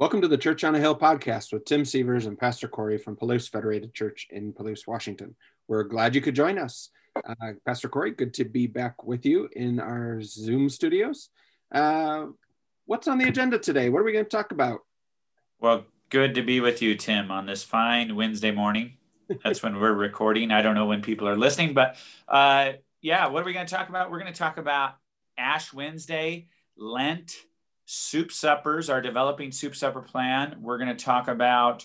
Welcome to the Church on a Hill podcast with Tim Sievers and Pastor Corey from Palouse Federated Church in Palouse, Washington. We're glad you could join us. Uh, Pastor Corey, good to be back with you in our Zoom studios. Uh, what's on the agenda today? What are we going to talk about? Well, good to be with you, Tim, on this fine Wednesday morning. That's when we're recording. I don't know when people are listening, but uh, yeah, what are we going to talk about? We're going to talk about Ash Wednesday, Lent, soup suppers, our developing soup supper plan. We're going to talk about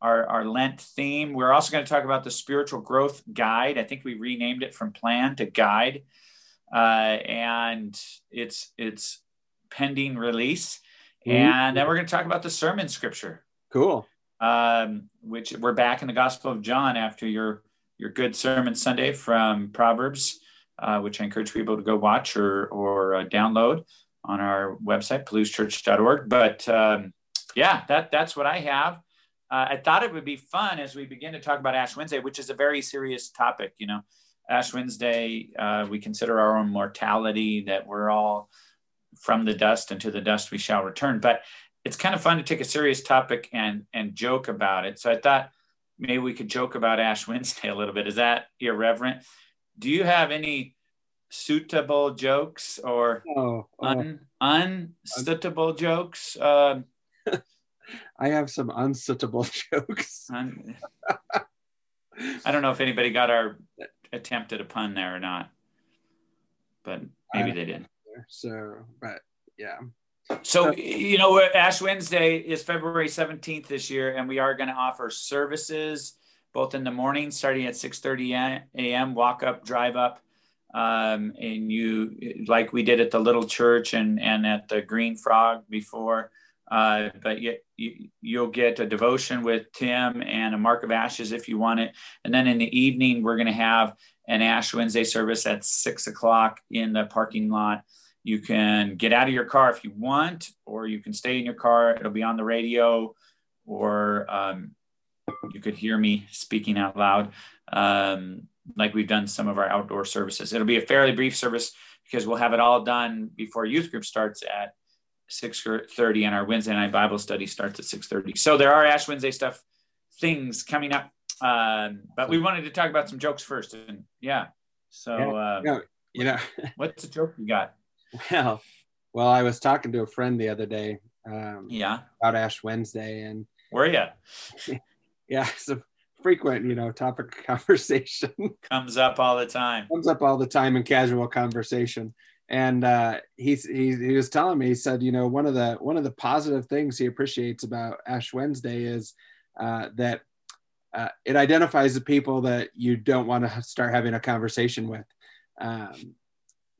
our, our Lent theme. We're also going to talk about the spiritual growth guide. I think we renamed it from plan to guide. Uh, and it's it's pending release. Mm-hmm. And then we're going to talk about the sermon scripture. Cool. Um, which we're back in the Gospel of John after your your good sermon Sunday from Proverbs, uh, which I encourage people to go watch or or uh, download on our website, palousechurch.org. But um, yeah, that that's what I have. Uh, I thought it would be fun as we begin to talk about Ash Wednesday, which is a very serious topic. You know, Ash Wednesday, uh, we consider our own mortality, that we're all from the dust and to the dust we shall return. But it's kind of fun to take a serious topic and and joke about it. So I thought maybe we could joke about Ash Wednesday a little bit. Is that irreverent? Do you have any suitable jokes or oh, oh. Un, unsuitable jokes? Uh, I have some unsuitable jokes. Un, I don't know if anybody got our attempt at a pun there or not, but maybe they did. So, but yeah. So, you know, Ash Wednesday is February 17th this year, and we are going to offer services both in the morning, starting at 6 30 a.m., walk up, drive up, um, and you like we did at the little church and and at the green frog before uh, but you, you, you'll get a devotion with tim and a mark of ashes if you want it. And then in the evening we're going to have an ash wednesday service at six o'clock in the parking lot. You can get out of your car if you want or you can stay in your car. It'll be on the radio or um, you could hear me speaking out loud. Um, like we've done some of our outdoor services. It'll be a fairly brief service because we'll have it all done before youth group starts at 6.30 and our Wednesday night Bible study starts at 6.30. So there are Ash Wednesday stuff, things coming up. Um, but we wanted to talk about some jokes first. And yeah, so uh, yeah, you know, what's the joke you got? Well, well, I was talking to a friend the other day. Um, yeah, about Ash Wednesday, and where are you? yeah, so frequent, you know, topic of conversation. Comes up all the time. Comes up all the time in casual conversation. And uh, he, he he was telling me, he said, you know, one of the one of the positive things he appreciates about Ash Wednesday is uh, that uh, it identifies the people that you don't want to start having a conversation with. Um,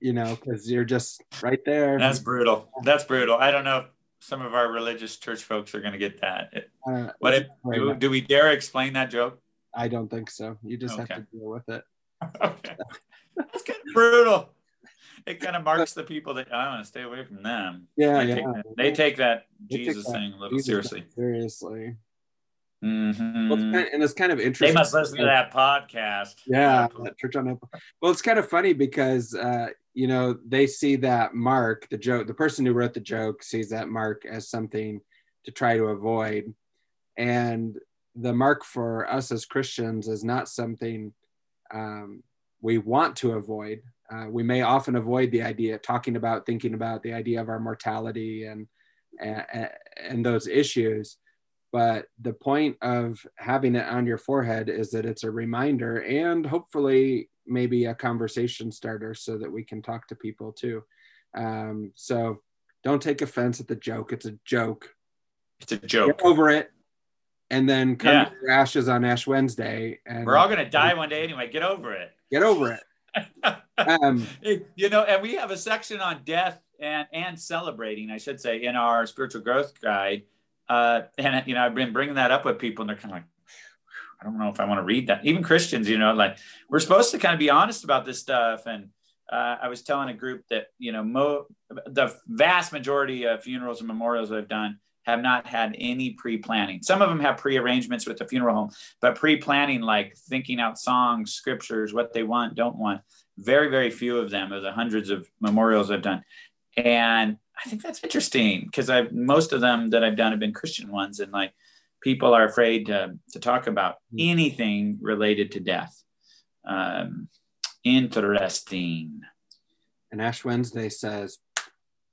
you know, because you're just right there. That's brutal. That's brutal. I don't know some of our religious church folks are going to get that. Uh, what it, do, do, we dare explain that joke? I don't think so. You just okay. have to deal with it. okay. It's kind of brutal. It kind of marks the people that I want to stay away from them. Yeah, they yeah. Take that, they take that they Jesus take that thing a little Jesus seriously. Seriously. Mm-hmm. Well, it's kind of, and it's kind of interesting. They must listen to that podcast. Yeah, Church on Apple. Well, it's kind of funny because uh, you know they see that mark the joke the person who wrote the joke sees that mark as something to try to avoid and the mark for us as christians is not something um, we want to avoid uh, we may often avoid the idea talking about thinking about the idea of our mortality and and, and those issues but the point of having it on your forehead is that it's a reminder and hopefully maybe a conversation starter so that we can talk to people too. Um, so don't take offense at the joke. It's a joke. It's a joke. Get over it. And then come yeah. to your ashes on Ash Wednesday. And we're all gonna die one day anyway. Get over it. Get over it. um, you know, and we have a section on death and and celebrating, I should say, in our spiritual growth guide. Uh, and you know, I've been bringing that up with people, and they're kind of like, I don't know if I want to read that. Even Christians, you know, like we're supposed to kind of be honest about this stuff. And uh, I was telling a group that, you know, mo- the vast majority of funerals and memorials I've done have not had any pre-planning. Some of them have pre-arrangements with the funeral home, but pre-planning, like thinking out songs, scriptures, what they want, don't want. Very, very few of them of the hundreds of memorials I've done. And I think that's interesting because I've most of them that I've done have been Christian ones, and like people are afraid to to talk about mm-hmm. anything related to death. Um, interesting. And Ash Wednesday says,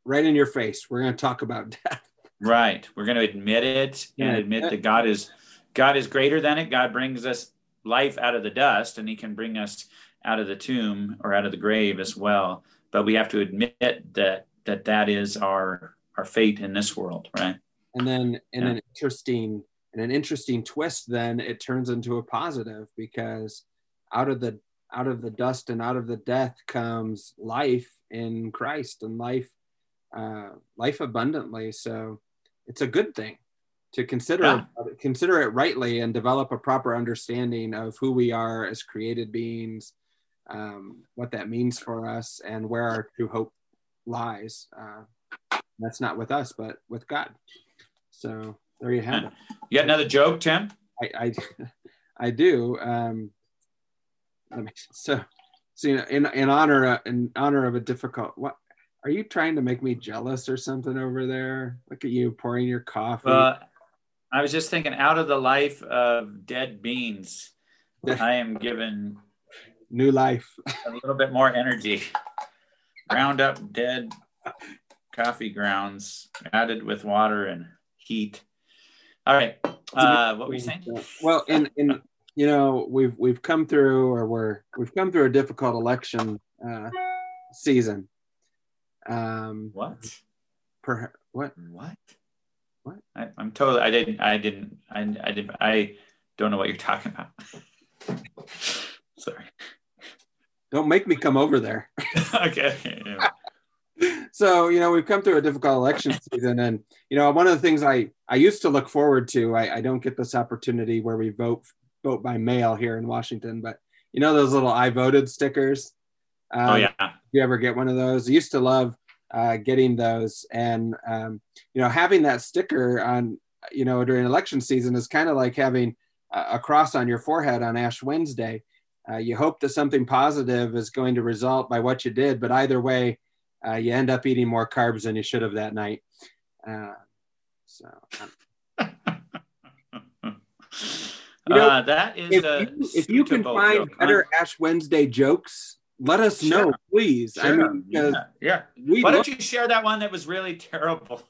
right in your face, we're going to talk about death. Right. We're going to admit it yeah. and admit that God is God is greater than it. God brings us life out of the dust, and He can bring us out of the tomb or out of the grave as well. But we have to admit that that that is our our fate in this world, right? And then in yeah. an interesting in an interesting twist, then it turns into a positive because out of the out of the dust and out of the death comes life in Christ and life uh, life abundantly. So it's a good thing to consider yeah. consider it rightly and develop a proper understanding of who we are as created beings, um, what that means for us, and where our true hope lies. Uh, that's not with us, but with God. So there you have it. You got another joke, Tim? I I, I do. Um, so, so you know, in in honor uh, in honor of a difficult what are you trying to make me jealous or something over there? Look at you pouring your coffee. Uh, I was just thinking, out of the life of dead beans, I am given new life, a little bit more energy. Ground up dead coffee grounds, added with water and heat. All right, uh, what were you saying? Well, in in you know we've we've come through, or we're we've come through a difficult election uh, season um, what? Per, what? What? What? I, am totally. I didn't. I didn't. I, I didn't. I don't know what you're talking about. Sorry. Don't make me come over there. okay. Yeah. so you know we've come through a difficult election season, and you know one of the things I I used to look forward to. I, I don't get this opportunity where we vote vote by mail here in Washington, but you know those little I voted stickers. Um, oh yeah you ever get one of those? I used to love uh, getting those, and um, you know, having that sticker on, you know, during election season is kind of like having a cross on your forehead on Ash Wednesday. Uh, you hope that something positive is going to result by what you did, but either way, uh, you end up eating more carbs than you should have that night. Uh, so. Um, you know, uh, that is if you, if you can find joke, better huh? Ash Wednesday jokes, let us sure. know, please. Sure. I mean, yeah. yeah. Why don't you share that one that was really terrible?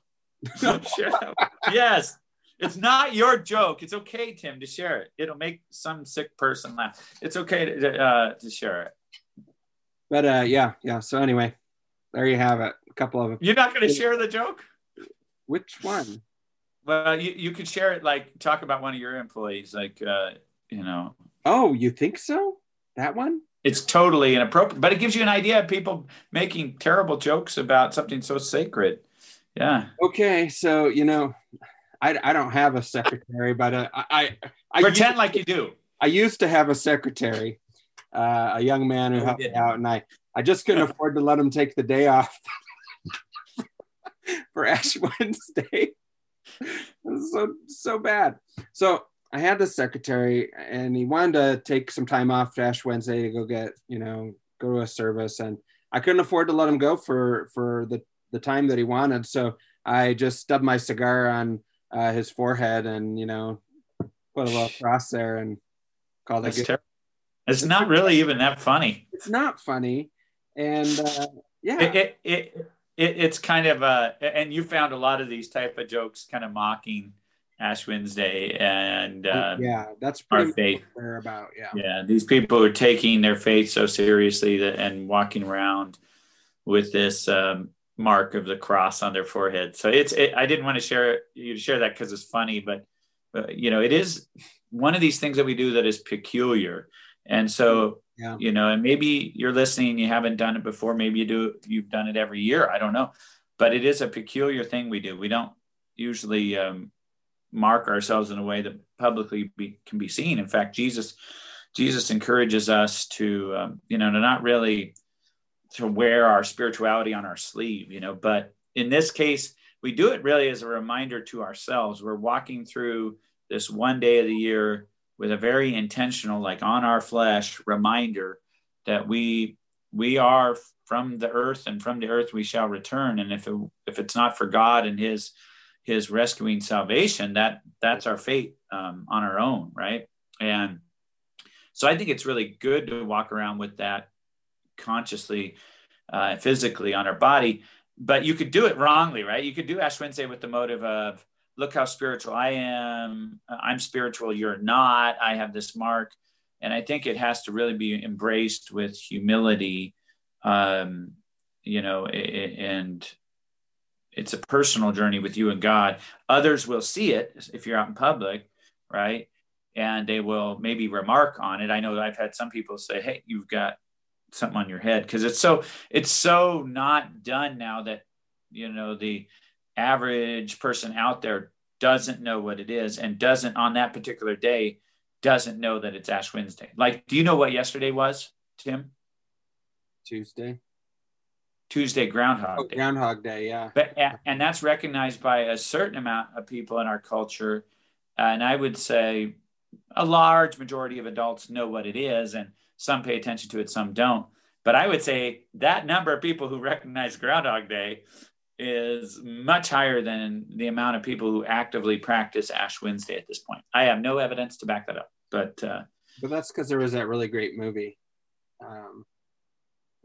yes. It's not your joke. It's okay, Tim, to share it. It'll make some sick person laugh. It's okay to, uh, to share it. But uh, yeah, yeah. So anyway, there you have it. A couple of them. You're not going to share the joke? Which one? Well, you, you could share it, like talk about one of your employees, like, uh, you know. Oh, you think so? That one? it's totally inappropriate, but it gives you an idea of people making terrible jokes about something so sacred. Yeah. Okay, so you know, I, I don't have a secretary, but uh, I, I pretend like you do. I used to have a secretary, uh, a young man who oh, helped me out, and I I just couldn't afford to let him take the day off for Ash Wednesday. so so bad. So I had the secretary, and he wanted to take some time off Ash Wednesday to go get, you know, go to a service, and I couldn't afford to let him go for for the the time that he wanted. So I just stubbed my cigar on uh, his forehead, and you know, put a little cross there, and called it. Ter- it's not really even that funny. It's not funny, and uh, yeah, it, it, it, it it's kind of uh, and you found a lot of these type of jokes kind of mocking Ash Wednesday and um, yeah, that's our faith. about yeah. Yeah, these people are taking their faith so seriously that and walking around with this um, mark of the cross on their forehead. So it's it, I didn't want to share you to share that because it's funny, but uh, you know it is one of these things that we do that is peculiar, and so. Yeah. You know, and maybe you're listening, you haven't done it before. Maybe you do, you've done it every year. I don't know, but it is a peculiar thing we do. We don't usually um, mark ourselves in a way that publicly be, can be seen. In fact, Jesus Jesus encourages us to um, you know to not really to wear our spirituality on our sleeve, you know, but in this case, we do it really as a reminder to ourselves. We're walking through this one day of the year with a very intentional, like on our flesh reminder that we we are from the earth and from the earth we shall return and if it, if it's not for god and his his rescuing salvation that that's our fate um, on our own right and so i think it's really good to walk around with that consciously uh, physically on our body but you could do it wrongly right you could do ash wednesday with the motive of look how spiritual i am i'm spiritual you're not i have this mark and i think it has to really be embraced with humility um, you know, and it's a personal journey with you and God. Others will see it if you're out in public, right? And they will maybe remark on it. I know I've had some people say, "Hey, you've got something on your head," because it's so it's so not done now that you know the average person out there doesn't know what it is and doesn't on that particular day doesn't know that it's Ash Wednesday. Like, do you know what yesterday was, Tim? Tuesday. Tuesday Groundhog oh, Day. Groundhog Day, yeah. But and that's recognized by a certain amount of people in our culture, and I would say a large majority of adults know what it is, and some pay attention to it, some don't. But I would say that number of people who recognize Groundhog Day is much higher than the amount of people who actively practice Ash Wednesday at this point. I have no evidence to back that up, but uh, but that's because there was that really great movie. Um,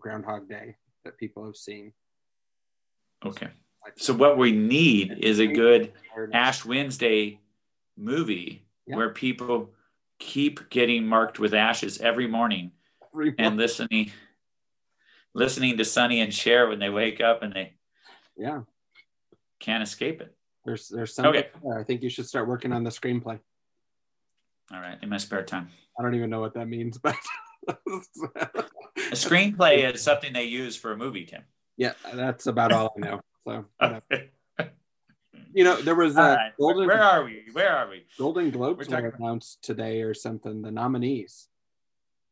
Groundhog Day that people have seen. Okay. So what we need is a good Ash Wednesday movie yeah. where people keep getting marked with ashes every morning, every morning, and listening listening to Sonny and Cher when they wake up and they yeah can't escape it. There's there's something okay. There. I think you should start working on the screenplay. All right, in my spare time. I don't even know what that means, but a screenplay is something they use for a movie, Tim. Yeah, that's about all I know. So, you know, there was a right. Golden. Where are we? Where are we? Golden Globes were announced today or something. The nominees.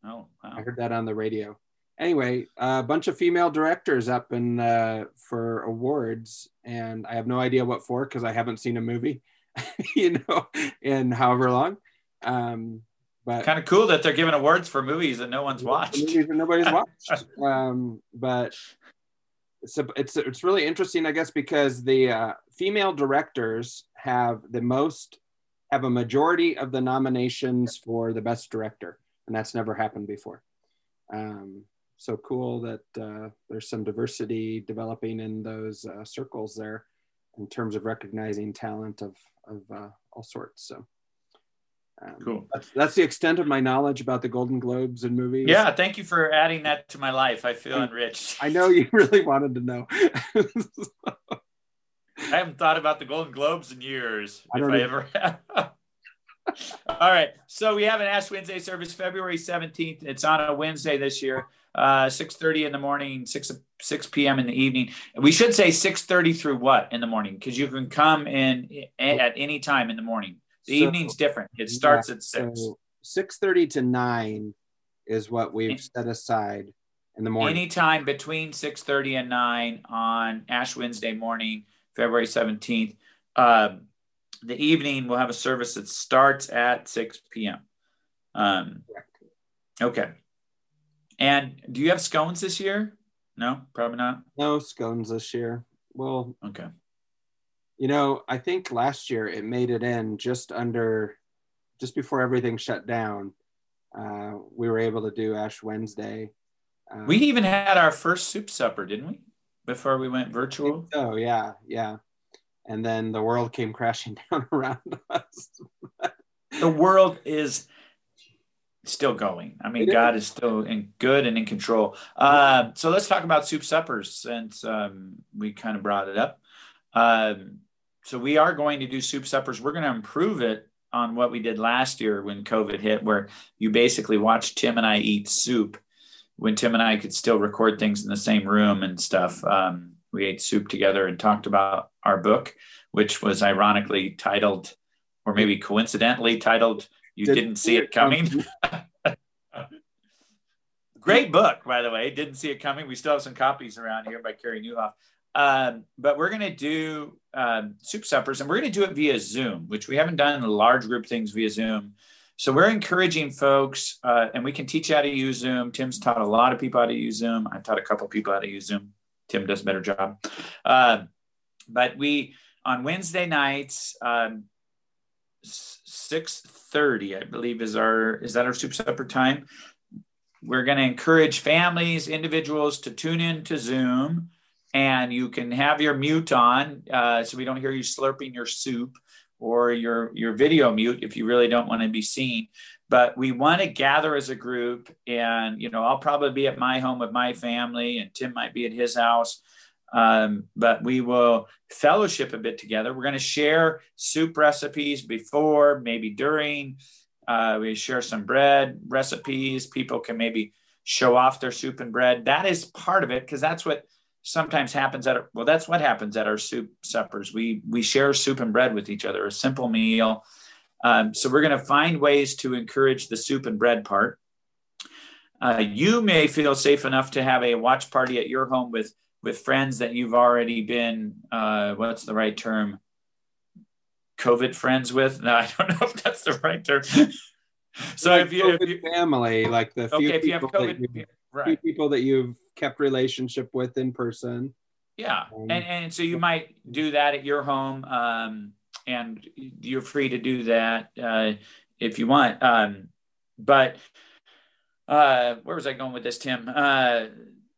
Oh, wow. I heard that on the radio. Anyway, a bunch of female directors up in uh, for awards, and I have no idea what for because I haven't seen a movie, you know, in however long. Um, but kind of cool that they're giving awards for movies that no one's watched. Movies that nobody's watched. um, but a, it's it's really interesting, I guess, because the uh, female directors have the most have a majority of the nominations for the best director, and that's never happened before. Um, so cool that uh, there's some diversity developing in those uh, circles there in terms of recognizing talent of of uh, all sorts. So um, cool. That's, that's, the extent of my knowledge about the Golden Globes and movies. Yeah, thank you for adding that to my life. I feel enriched. I know you really wanted to know. I haven't thought about the Golden Globes in years. I if I ever have. All right. So we have an Ash Wednesday service February 17th. It's on a Wednesday this year. Uh, 6.30 in the morning, 6, 6 p.m. in the evening. We should say 6.30 through what in the morning? Because you can come in at any time in the morning. The so, evening's different. It starts yeah, at six. So six thirty to nine is what we've set aside in the morning. Anytime between six thirty and nine on Ash Wednesday morning, February seventeenth. Um, the evening we'll have a service that starts at six p.m. Um, okay. And do you have scones this year? No, probably not. No scones this year. Well, okay. You know, I think last year it made it in just under, just before everything shut down. Uh, we were able to do Ash Wednesday. Um, we even had our first soup supper, didn't we? Before we went virtual. Oh yeah, yeah. And then the world came crashing down around us. the world is still going. I mean, it God is. is. still in good and in control. Uh, so let's talk about soup suppers since um, we kind of brought it up. Um, so we are going to do soup suppers. We're going to improve it on what we did last year when COVID hit, where you basically watched Tim and I eat soup when Tim and I could still record things in the same room and stuff. Um, we ate soup together and talked about our book, which was ironically titled, or maybe coincidentally titled, You Did, not See It Coming. Great book, by the way. Didn't see it coming. We still have some copies around here by Carey Nieuwhof. Um, but we're going to do um, soup suppers and we're going to do it via Zoom, which we haven't done large group things via Zoom so we're encouraging folks, uh, and we can teach how to use Zoom. Tim's taught a lot of people how to use Zoom. I've taught a couple people how to use Zoom. Tim does a better job. Uh, but we on Wednesday nights, um, six thirty, I believe, is our is that our soup supper time. We're going to encourage families, individuals to tune in to Zoom, and you can have your mute on uh, so we don't hear you slurping your soup or your your video mute if you really don't want to be seen. But we want to gather as a group and you know i'll probably be at my home with my family and tim might be at his house. Um, but we will fellowship a bit together. We're going to share soup recipes before maybe during. Uh, we share some bread recipes. People can maybe show off their soup and bread. That is part of it because that's what sometimes happens at well that's what happens at our soup suppers. We we share soup and bread with each other a simple meal. Um, so we're going to find ways to encourage the soup and bread part. Uh, you may feel safe enough to have a watch party at your home with with friends that you've already been uh, what's the right term? Covid friends with? No i don't know if that's the right term. So like if, you, if you family like the few okay if you have covid you, right. people that you've kept relationship with in person. Yeah, um, and and so you might do that at your home, um, and you're free to do that uh, if you want. Um, but uh, where was I going with this, Tim? Uh,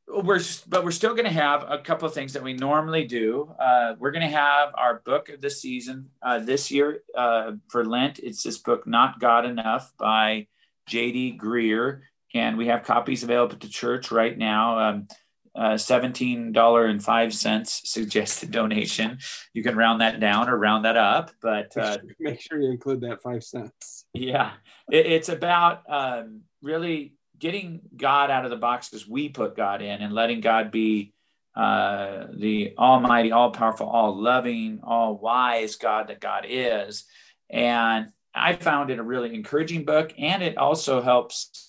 we're but we're still going to have a couple of things that we normally do. Uh, we're going to have our book of the season uh, this year uh, for Lent. It's this book, "Not God Enough" by J.D. Greear and we have copies available at the church right now. Um, uh, $17.05 suggested donation. You can round that down or round that up, but uh, make sure you include that five cents. Yeah, it, it's about um, really getting God out of the boxes we put God in and letting God be uh, the almighty, all powerful, all loving, all wise God that God is. And I found it a really encouraging book, and it also helps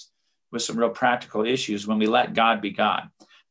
with some real practical issues when we let God be God.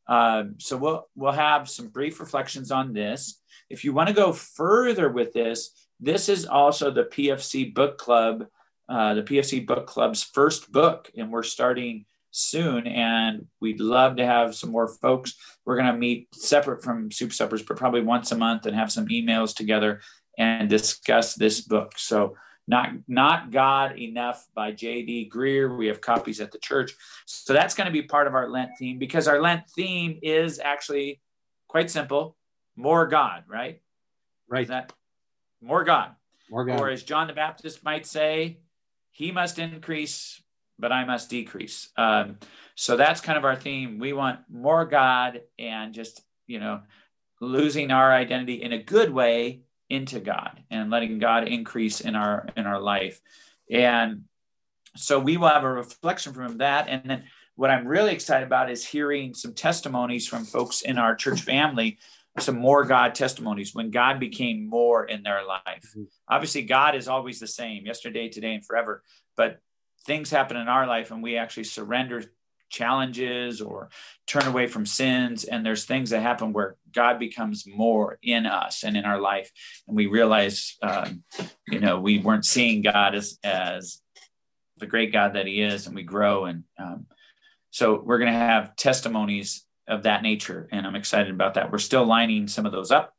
Uh, so we'll we'll have some brief reflections on this. If you want to go further with this, this is also the PFC Book Club, uh, the PFC Book Club's first book, and we're starting soon. And we'd love to have some more folks. We're going to meet separate from Soup Suppers, but probably once a month, and have some emails together and discuss this book. So not not god enough by jd Greear. we have copies at the church. So that's going to be part of our lent theme because our lent theme is actually quite simple. More god right? Right. is that more god? More god. Or as john the baptist might say he must increase but i must decrease. Um, so that's kind of our theme. We want more god and just you know losing our identity in a good way into God and letting God increase in our in our life. And so we will have a reflection from that. And then what I'm really excited about is hearing some testimonies from folks in our church family, some more God testimonies when God became more in their life. Mm-hmm. Obviously, God is always the same, yesterday, today, and forever. But things happen in our life and we actually surrender challenges or turn away from sins. And there's things that happen where god becomes more in us and in our life. And we realize um, you know we weren't seeing god as as the great god that he is and we grow. And um, so we're going to have testimonies of that nature and i'm excited about that. We're still lining some of those up.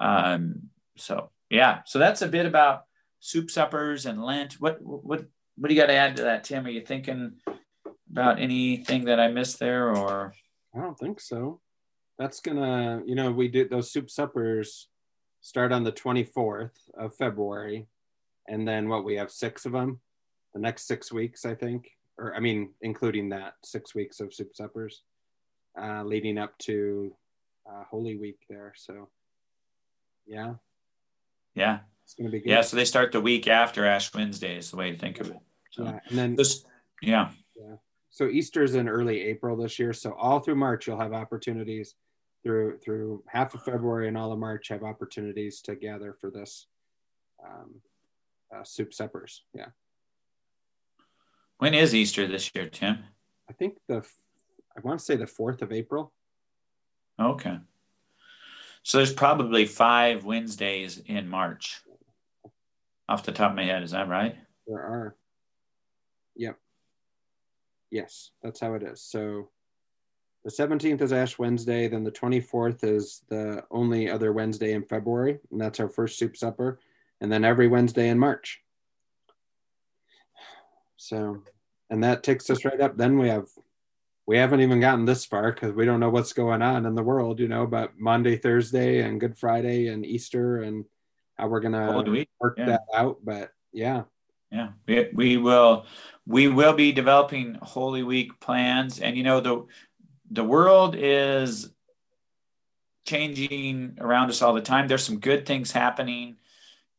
Um, so yeah. So that's a bit about soup suppers and lent. What what what do you got to add to that tim? Are you thinking about anything that I missed there or? I don't think so. That's gonna, you know, we did those soup suppers start on the 24th of February. And then what we have six of them the next six weeks, I think, or I mean, including that six weeks of soup suppers uh, leading up to uh, Holy Week there. So, yeah. Yeah. It's going to be good. Yeah. So they start the week after Ash Wednesday, is the way to think of it. So, yeah. And then, this, yeah. Yeah so Easter's in early April this year. So all through March, you'll have opportunities through through half of February and all of March have opportunities to gather for this um, uh, soup suppers. Yeah. When is Easter this year, Tim? I think the I want to say the fourth of April. Okay. So there's probably five Wednesdays in March. Off the top of my head, is that right? There are. Yep. Yes, that's how it is. So the 17th is Ash Wednesday. Then the 24th is the only other Wednesday in February, and that's our first soup supper. And then every Wednesday in March. So, and that takes us right up. Then we have, we haven't even gotten this far because we don't know what's going on in the world, you know, but Maundy, Thursday, and Good Friday and Easter and how we're going to work yeah. that out. But yeah. Yeah, we, we will we will be developing Holy Week plans, and you know the the world is changing around us all the time. There's some good things happening.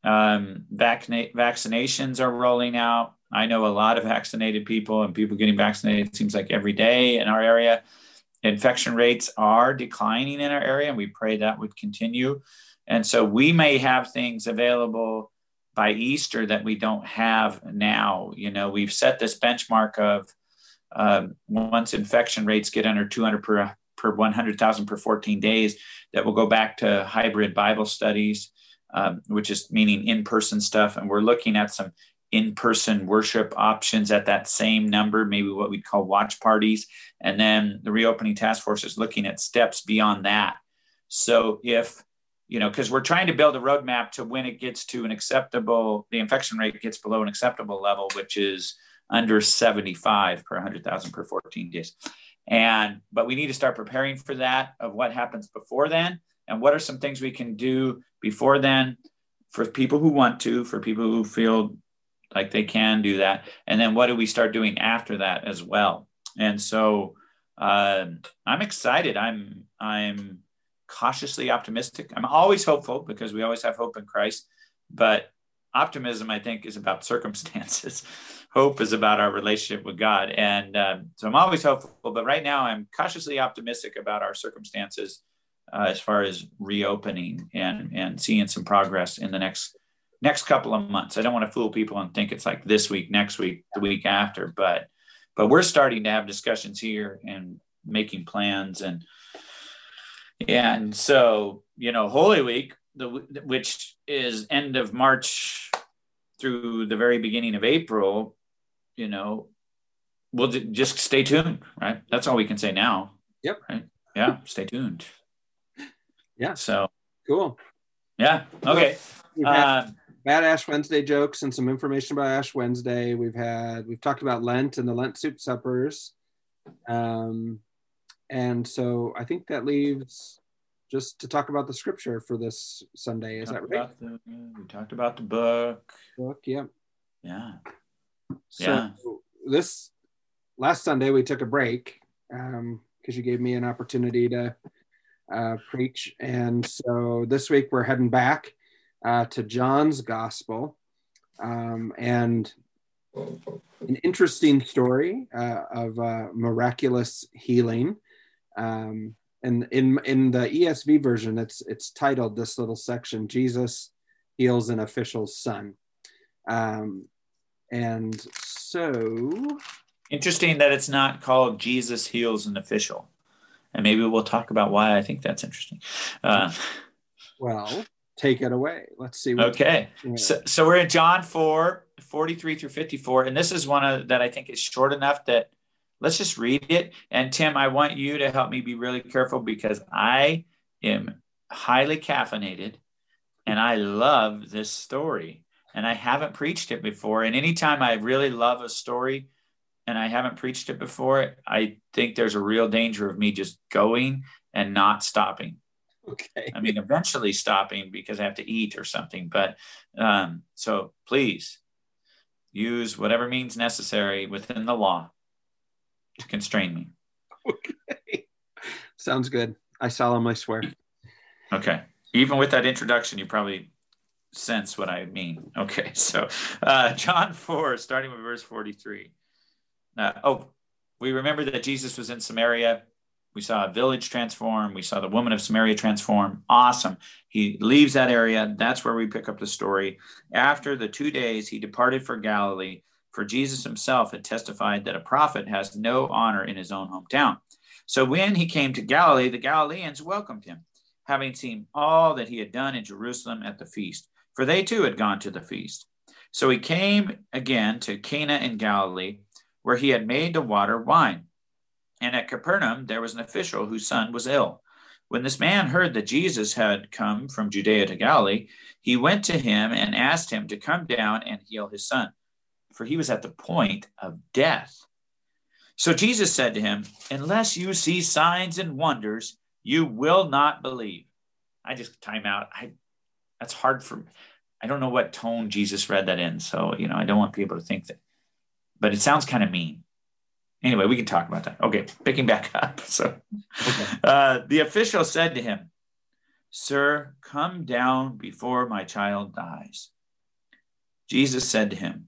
Um, vaccina- vaccinations are rolling out. I know a lot of vaccinated people and people getting vaccinated. Seems like every day in our area. Infection rates are declining in our area, and we pray that would continue. And so we may have things available by Easter that we don't have now. You know, we've set this benchmark of uh, once infection rates get under 200 per, per 100,000 per 14 days, that we'll go back to hybrid Bible studies, um, which is meaning in person stuff. And we're looking at some in person worship options at that same number, maybe what we'd call watch parties. And then the reopening task force is looking at steps beyond that. So if you know, because we're trying to build a roadmap to when it gets to an acceptable, the infection rate gets below an acceptable level, which is under 75 per 100,000 per 14 days. And, but we need to start preparing for that of what happens before then and what are some things we can do before then for people who want to, for people who feel like they can do that. And then what do we start doing after that as well? And so uh, I'm excited. I'm, I'm cautiously optimistic. I'm always hopeful because we always have hope in Christ, but optimism, I think, is about circumstances. Hope is about our relationship with God. And um, so I'm always hopeful, but right now I'm cautiously optimistic about our circumstances uh, as far as reopening and, and seeing some progress in the next next couple of months. I don't want to fool people and think it's like this week, next week, the week after, but but we're starting to have discussions here and making plans and and so you know Holy Week the, which is end of March through the very beginning of April, you know, we'll just stay tuned, right? That's all we can say now. Yep. Right. Yeah. Stay tuned. Yeah. So cool. Yeah. Okay. Uh, bad Ash Wednesday jokes and some information about Ash Wednesday. We've had we've talked about Lent and the Lent soup suppers, um, and so I think that leaves just to talk about the scripture for this Sunday. Is that right? The, we talked about the book. Book, yeah. Yeah. So yeah. this last Sunday we took a break because um, you gave me an opportunity to uh, preach, and so this week we're heading back uh, to John's Gospel, um, and an interesting story uh, of uh, miraculous healing. Um, and in in the ESV version, it's it's titled this little section: Jesus heals an official's son. Um, and so interesting that it's not called Jesus heals an official, and maybe we'll talk about why I think that's interesting. Uh, well, take it away. Let's see. okay, so, so we're in John 4, 43 through 54, and this is one of, that I think is short enough that let's just read it. And Tim, I want you to help me be really careful because I am highly caffeinated and I love this story. And I haven't preached it before. And anytime I really love a story and I haven't preached it before, I think there's a real danger of me just going and not stopping. Okay. I mean, eventually stopping because I have to eat or something. But um, so please use whatever means necessary within the law to constrain me. Okay. Sounds good. I solemnly swear. Okay. Even with that introduction, you probably sense what I mean. Okay. So, uh, John 4, starting with verse 43. Uh, oh, we remember that Jesus was in Samaria. We saw a village transform. We saw the woman of Samaria transform. Awesome. He leaves that area. That's where we pick up the story. After the two days, he departed for Galilee for Jesus himself had testified that a prophet has no honor in his own hometown. So when he came to Galilee, the Galileans welcomed him, having seen all that he had done in Jerusalem at the feast, for they too had gone to the feast. So he came again to Cana in Galilee, where he had made the water wine. And at Capernaum there was an official whose son was ill. When this man heard that Jesus had come from Judea to Galilee, he went to him and asked him to come down and heal his son, for he was at the point of death. So Jesus said to him, Unless you see signs and wonders, you will not believe. I just time out. I that's hard for me. I don't know what tone Jesus read that in. So, you know, I don't want people to think that, but it sounds kind of mean. Anyway, we can talk about that. Okay, picking back up. So okay. uh, the official said to him, Sir, come down before my child dies. Jesus said to him,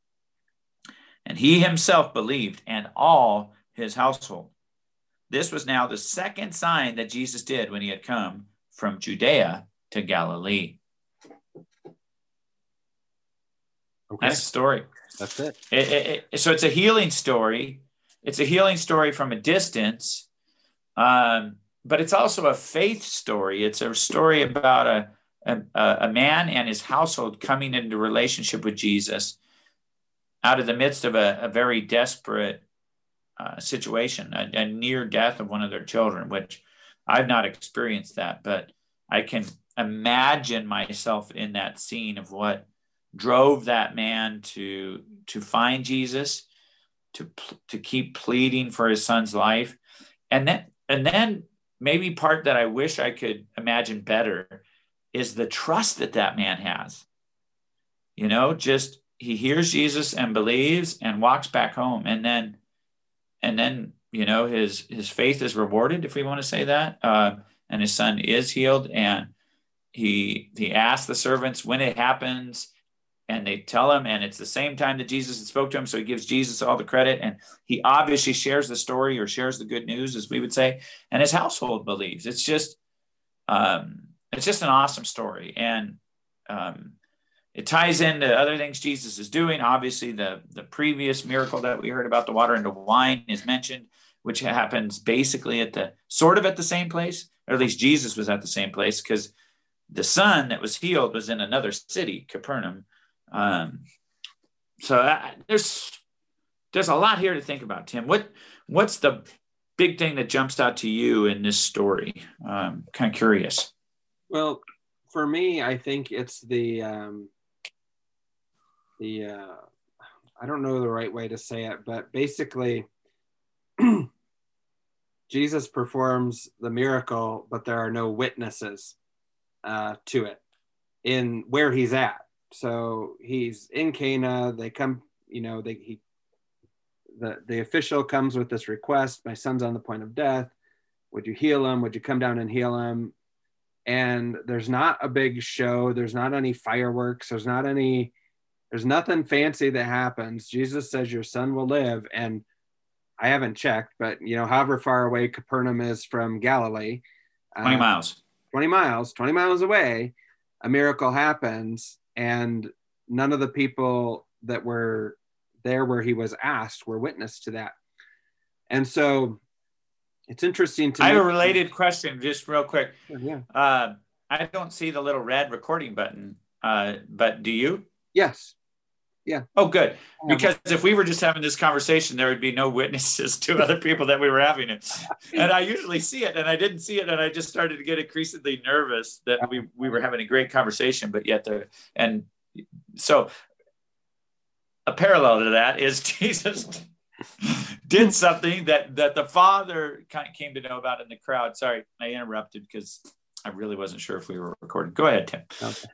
And he himself believed, and all his household. This was now the second sign that Jesus did when he had come from Judea to Galilee. Okay. That's the story. That's it. It, it, it. So it's a healing story. It's a healing story from a distance, um, but it's also a faith story. It's a story about a, a, a man and his household coming into relationship with Jesus out of the midst of a, a very desperate uh, situation, a, a, near death of one of their children, which I've not experienced that, but I can imagine myself in that scene of what drove that man to to find Jesus, to to keep pleading for his son's life, and then and then maybe part that I wish I could imagine better is the trust that that man has. You know, just he hears Jesus and believes and walks back home, and then and then you know his his faith is rewarded, if we want to say that, uh, and his son is healed, and he he asks the servants when it happens and they tell him and it's the same time that jesus spoke to him. So he gives jesus all the credit and he obviously shares the story or shares the good news as we would say. And his household believes. It's just um, it's just an awesome story. And um, it ties into other things jesus is doing obviously the the previous miracle that we heard about the water into wine is mentioned which happens basically at the sort of at the same place or at least jesus was at the same place because the son that was healed was in another city capernaum um, so I, there's there's a lot here to think about, Tim. What what's the big thing that jumps out to you in this story? Um, kind of curious. Well, for me, I think it's the um, the uh, I don't know the right way to say it, but basically, Jesus performs the miracle, but there are no witnesses uh, to it in where he's at so he's in Cana. They come, you know, they he the the official comes with this request. My son's on the point of death. Would you heal him? Would you come down and heal him? And there's not a big show. There's not any fireworks. There's not any. There's nothing fancy that happens. Jesus says your son will live, and I haven't checked, but you know, however far away Capernaum is from Galilee, twenty uh, miles. Twenty miles. Twenty miles away, a miracle happens, and none of the people that were there where he was asked were witness to that. And so it's interesting to i have a related question just real quick. Yeah. Uh, i don't see the little red recording button uh, but do you? Yes yeah. Oh good. Um, because if we were just having this conversation there would be no witnesses to other people that we were having it. And i usually see it and i didn't see it and i just started to get increasingly nervous that we, we were having a great conversation but yet the and so a parallel to that is jesus did something that that the father kind of came to know about in the crowd. Sorry i interrupted because I really wasn't sure if we were recording. Go ahead, Tim. Okay.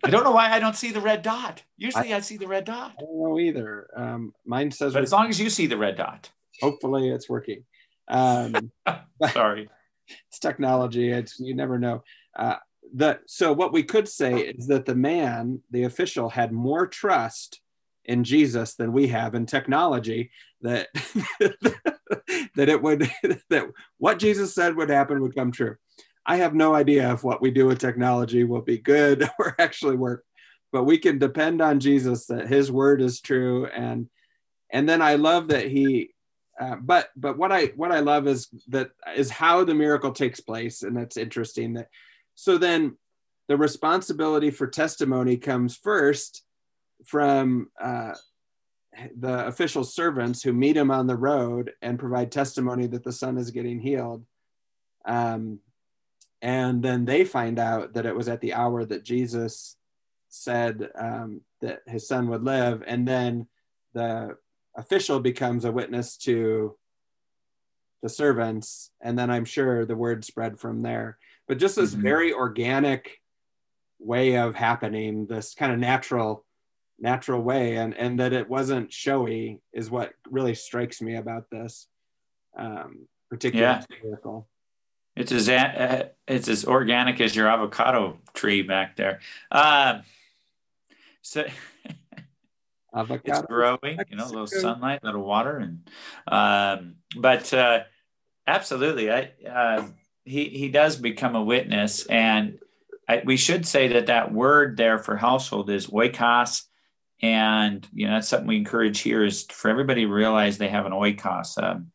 I don't know why I don't see the red dot. Usually I, I see the red dot. I don't know either. Um, mine says. But as long as you see the red dot. Hopefully it's working. Um, Sorry. It's technology. It's you never know. Uh, the so what we could say is that the man, the official, had more trust in Jesus than we have in technology that that it would that what Jesus said would happen would come true. I have no idea if what we do with technology will be good or actually work, but we can depend on Jesus that his word is true and and then I love that he uh, but but what I what I love is that is how the miracle takes place and that's interesting that so then the responsibility for testimony comes first from uh, the official servants who meet him on the road and provide testimony that the son is getting healed. Um, and then they find out that it was at the hour that Jesus said um, that his son would live. And then the official becomes a witness to the servants. And then I'm sure the word spread from there. But just this mm-hmm. very organic way of happening, this kind of natural natural way and and that it wasn't showy is what really strikes me about this um particular yeah. vehicle it's as uh, it's as organic as your avocado tree back there. Uh, so avocado it's growing you know a little sunlight a little water and um but uh absolutely i uh he he does become a witness and I, we should say that that word there for household is oikos and you know that's something we encourage here is for everybody to realize they have an oikos, um,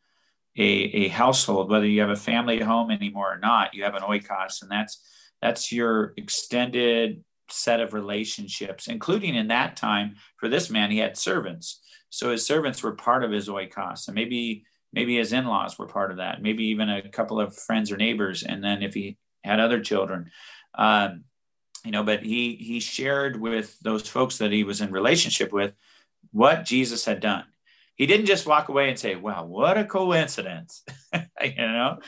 a, a household, whether you have a family home anymore or not, you have an oikos, and that's that's your extended set of relationships, including in that time for this man, he had servants. So his servants were part of his oikos, and maybe maybe his in-laws were part of that, maybe even a couple of friends or neighbors, and then if he had other children. Um, you know but he he shared with those folks that he was in relationship with what jesus had done he didn't just walk away and say wow what a coincidence you know?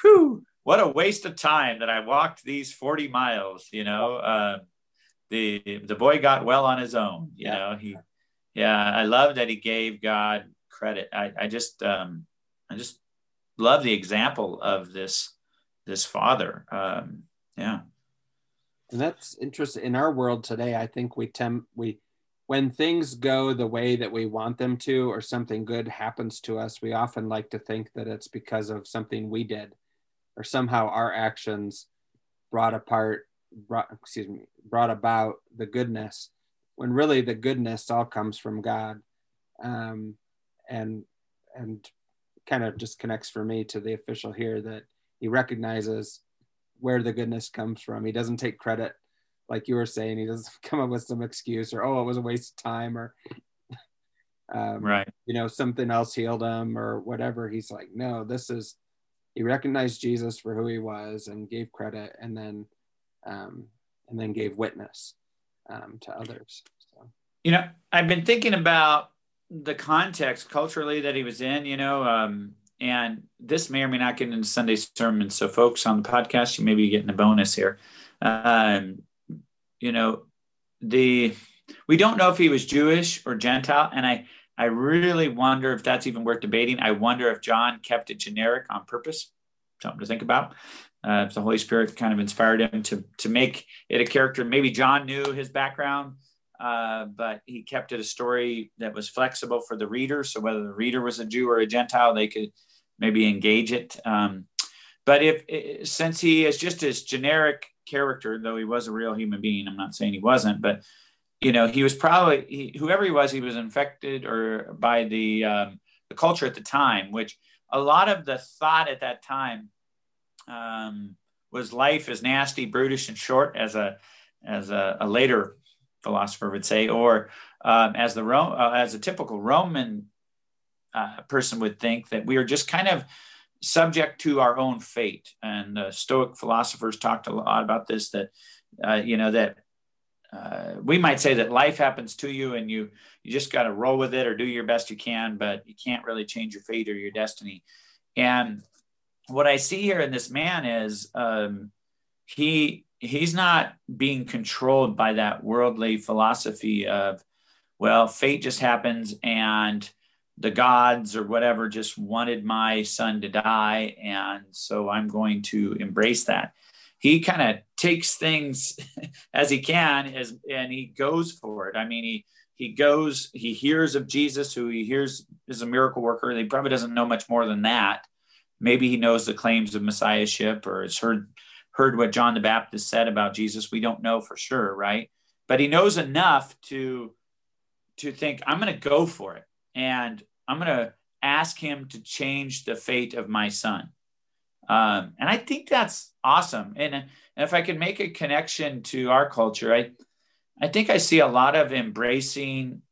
Whew, what a waste of time that i walked these 40 miles you know? Uh, the the boy got well on his own you yeah. know? He yeah i love that he gave god credit. I, I just um i just love the example of this this father um yeah. And that's interesting. In our world today i think we tend we when things go the way that we want them to or something good happens to us we often like to think that it's because of something we did or somehow our actions brought apart brought excuse me brought about the goodness when really the goodness all comes from god um, and and kind of just connects for me to the official here that he recognizes where the goodness comes from. He doesn't take credit, like you were saying. He doesn't come up with some excuse or oh, it was a waste of time or um, right, you know, something else healed him or whatever. He's like, no, this is. He recognized Jesus for who he was and gave credit, and then um, and then gave witness um, to others. So. You know, I've been thinking about the context culturally that he was in. You know, um, and this may or may not get into Sunday sermons. So, folks on the podcast, you may be getting a bonus here. Um, you know, the we don't know if he was Jewish or Gentile, and I I really wonder if that's even worth debating. I wonder if John kept it generic on purpose. Something to think about. Uh, if the Holy Spirit kind of inspired him to to make it a character. Maybe John knew his background, uh, but he kept it a story that was flexible for the reader. So whether the reader was a Jew or a Gentile, they could maybe engage it. Um, but if since he is just as generic character, though he was a real human being, I'm not saying he wasn't, but you know, he was probably he, whoever he was, he was infected or by the um, the culture at the time, which a lot of the thought at that time um, was life is nasty, brutish, and short, as a as a, a later philosopher would say, or um, as the Rome, uh, as a typical Roman uh, person would think that we are just kind of subject to our own fate. And uh, Stoic philosophers talked a lot about this. That uh, you know that uh, we might say that life happens to you, and you you just got to roll with it or do your best you can, but you can't really change your fate or your destiny. And what I see here in this man is um, he he's not being controlled by that worldly philosophy of well fate just happens and the gods or whatever just wanted my son to die. And so I'm going to embrace that. He kind of takes things as he can as, and he goes for it. I mean, he, he goes, he hears of Jesus, who he hears is a miracle worker. He probably doesn't know much more than that. Maybe he knows the claims of messiahship or has heard heard what John the Baptist said about Jesus. We don't know for sure, right? But he knows enough to to think, I'm going to go for it, and I'm going to ask him to change the fate of my son. Um, and I think that's awesome. And, and if I can make a connection to our culture, I I think I see a lot of embracing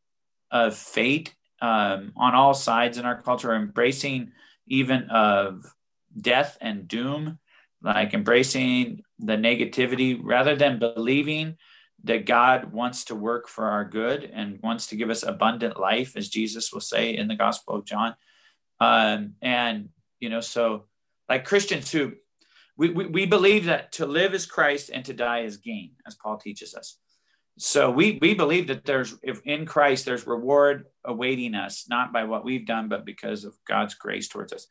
of fate um, on all sides in our culture, embracing even of death and doom, like embracing the negativity rather than believing that God wants to work for our good and wants to give us abundant life, as Jesus will say in the Gospel of John. Um, and, you know, so like Christians who we, we, we believe that to live is Christ and to die is gain, as Paul teaches us so we we believe that there's if in Christ there's reward awaiting us, not by what we've done, but because of God's grace towards us.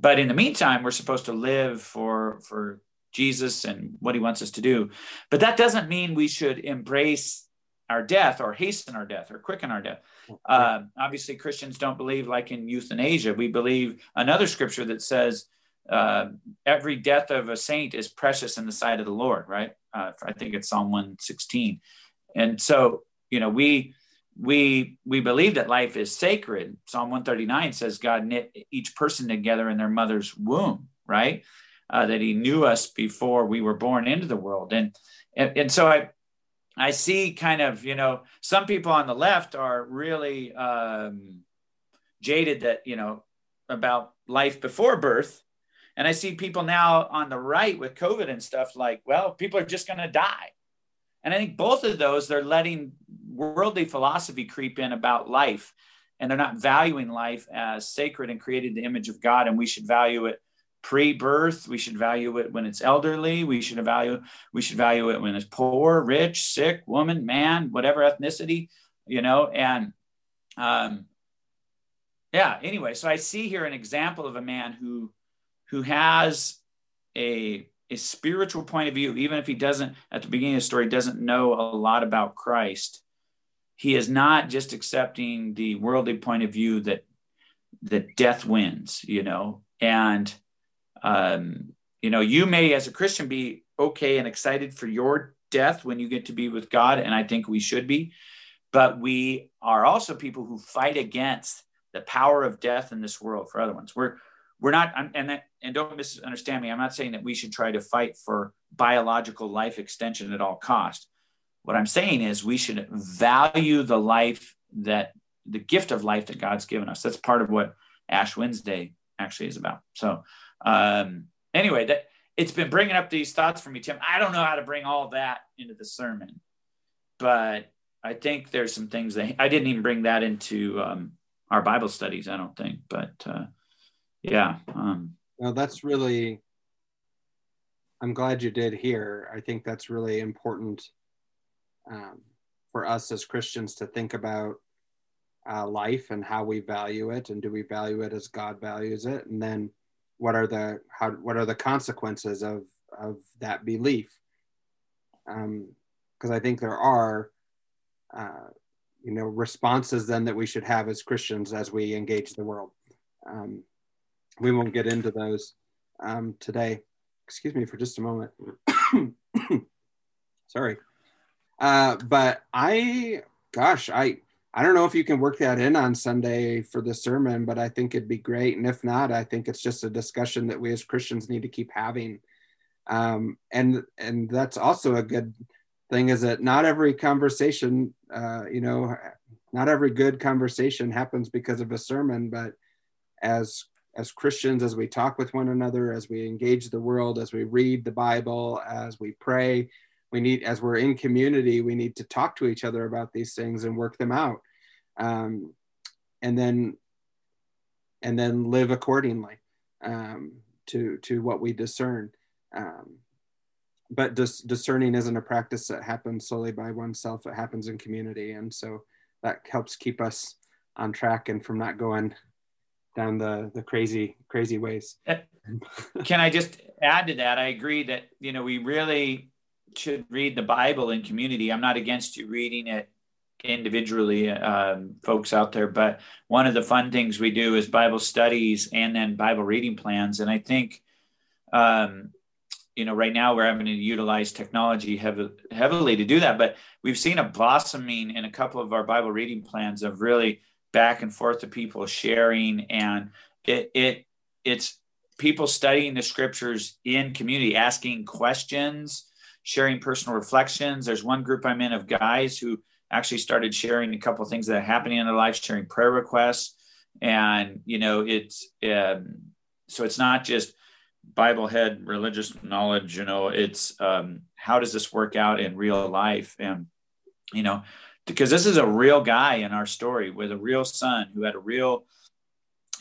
But in the meantime, we're supposed to live for for Jesus and what He wants us to do. But that doesn't mean we should embrace our death or hasten our death or quicken our death. Uh, obviously, Christians don't believe like in euthanasia. We believe another scripture that says uh, every death of a saint is precious in the sight of the Lord. Right? Uh, I think it's Psalm one sixteen. And so, you know, we we we believe that life is sacred. Psalm 139 says God knit each person together in their mother's womb, right? Uh, that He knew us before we were born into the world, and and, and so I I see kind of you know some people on the left are really um, jaded that you know about life before birth, and I see people now on the right with COVID and stuff like, well, people are just going to die and I think both of those, they're letting worldly philosophy creep in about life. And they're not valuing life as sacred and created the image of God. And we should value it pre-birth. We should value it when it's elderly. We should value, we should value it when it's poor, rich, sick, woman, man, whatever ethnicity, you know, and um yeah, anyway, so I see here an example of a man who who has a a spiritual point of view, even if he doesn't, at the beginning of the story, doesn't know a lot about Christ, he is not just accepting the worldly point of view that that death wins, you know, and um, you know, you may as a Christian be okay and excited for your death when you get to be with God, and I think we should be, but we are also people who fight against the power of death in this world for other ones. We're we're not and that, and don't misunderstand me. I'm not saying that we should try to fight for biological life extension at all cost. What i'm saying is we should value the life that the gift of life that god's given us. That's part of what ash wednesday actually is about. So um anyway that it's been bringing up these thoughts for me tim. I don't know how to bring all that into the sermon but i think there's some things that i didn't even bring that into um, our bible studies i don't think but uh yeah um. Well that's really i'm glad you did here. I think that's really important um, for us as christians to think about uh, life and how we value it and do we value it as god values it? And then what are the how what are the consequences of of that belief because um, i think there are uh, you know responses then that we should have as christians as we engage the world um, we won't get into those um, today. Excuse me for just a moment. Sorry. Uh, but I, gosh, I, I don't know if you can work that in on Sunday for the sermon, but I think it'd be great. And if not, I think it's just a discussion that we as Christians need to keep having. Um, and and that's also a good thing is that not every conversation, uh, you know, not every good conversation happens because of a sermon, but as as Christians, as we talk with one another, as we engage the world, as we read the Bible, as we pray, we need, as we're in community, we need to talk to each other about these things and work them out, um, and then, and then live accordingly um, to to what we discern. Um, but dis- discerning isn't a practice that happens solely by oneself; it happens in community, and so that helps keep us on track and from not going down the the crazy crazy ways. Uh, can I just add to that? I agree that you know we really should read the Bible in community. I'm not against you reading it individually um, folks out there but one of the fun things we do is bible studies and then bible reading plans and i think um, you know right now we're having to utilize technology heavily, to do that but we've seen a blossoming in a couple of our bible reading plans of really back and forth to people sharing and it it it's people studying the scriptures in community asking questions sharing personal reflections. There's one group i'm in of guys who actually started sharing a couple things that are happening in their life sharing prayer requests. And you know it's um, so it's not just bible head religious knowledge you know it's um, how does this work out in real life? And you know because this is a real guy in our story with a real son who had a real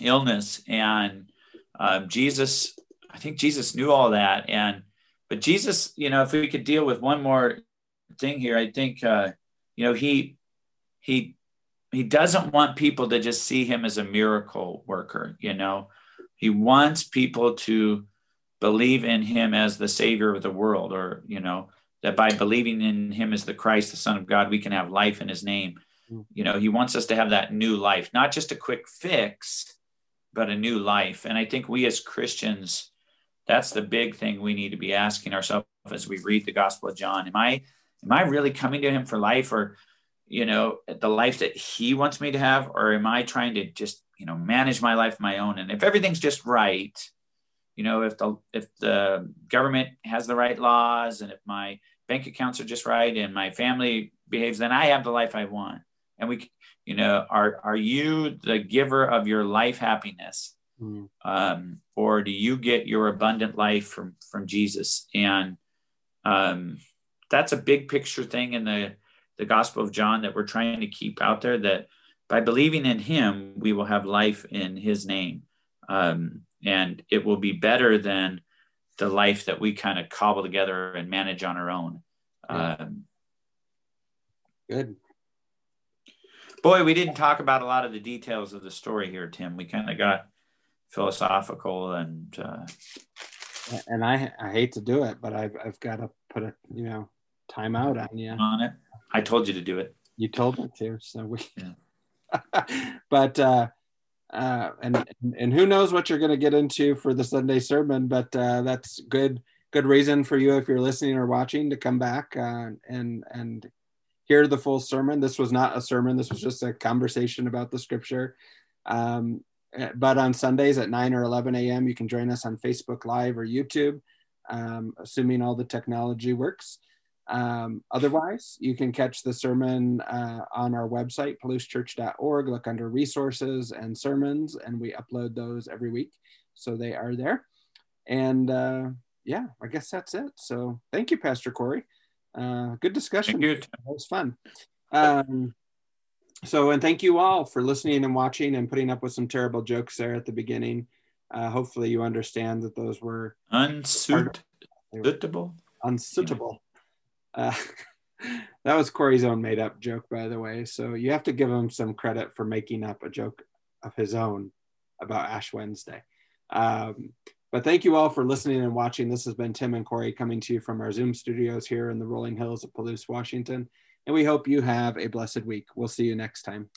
illness. And um, jesus i think jesus knew all that. And but jesus you know if we could deal with one more thing here i think uh, you know he he he doesn't want people to just see him as a miracle worker you know he wants people to believe in him as the savior of the world or you know that by believing in him as the Christ, the Son of God, we can have life in his name. Mm. You know, he wants us to have that new life, not just a quick fix, but a new life. And I think we as Christians, that's the big thing we need to be asking ourselves as we read the Gospel of John. Am I am I really coming to him for life or you know, the life that he wants me to have, or am I trying to just, you know, manage my life my own? And if everything's just right, you know if the if the government has the right laws and if my bank accounts are just right and my family behaves then i have the life i want and we you know are are you the giver of your life happiness mm. um, or do you get your abundant life from from jesus and um, that's a big picture thing in the the gospel of john that we're trying to keep out there that by believing in him we will have life in his name um, and it will be better than the life that we kind of cobble together and manage on our own. Yeah. Um, Good. Boy, we didn't talk about a lot of the details of the story here, Tim. We kind of got philosophical and. Uh, and I I hate to do it, but I've I've got to put a you know time out on you on it. I told you to do it. You told me to, so we. Yeah. but uh, uh, and and who knows what you're going to get into for the Sunday sermon, but uh, that's good good reason for you if you're listening or watching to come back uh, and and hear the full sermon. This was not a sermon; this was just a conversation about the scripture. Um, but on Sundays at 9 or 11 a.m., you can join us on Facebook Live or YouTube, um, assuming all the technology works. Um, otherwise, you can catch the sermon uh, on our website, palousechurch.org. Look under resources and sermons, and we upload those every week. So they are there. And uh, yeah, I guess that's it. So thank you, Pastor Corey. Uh, good discussion. Thank That was fun. Um, so, and thank you all for listening and watching and putting up with some terrible jokes there at the beginning. Uh, hopefully, you understand that those were unsuitable. Unsuitable. Uh, that was Corey's own made up joke, by the way. So you have to give him some credit for making up a joke of his own about Ash Wednesday. Um, but thank you all for listening and watching. This has been Tim and Corey coming to you from our Zoom studios here in the rolling hills of Palouse, Washington. And we hope you have a blessed week. We'll see you next time.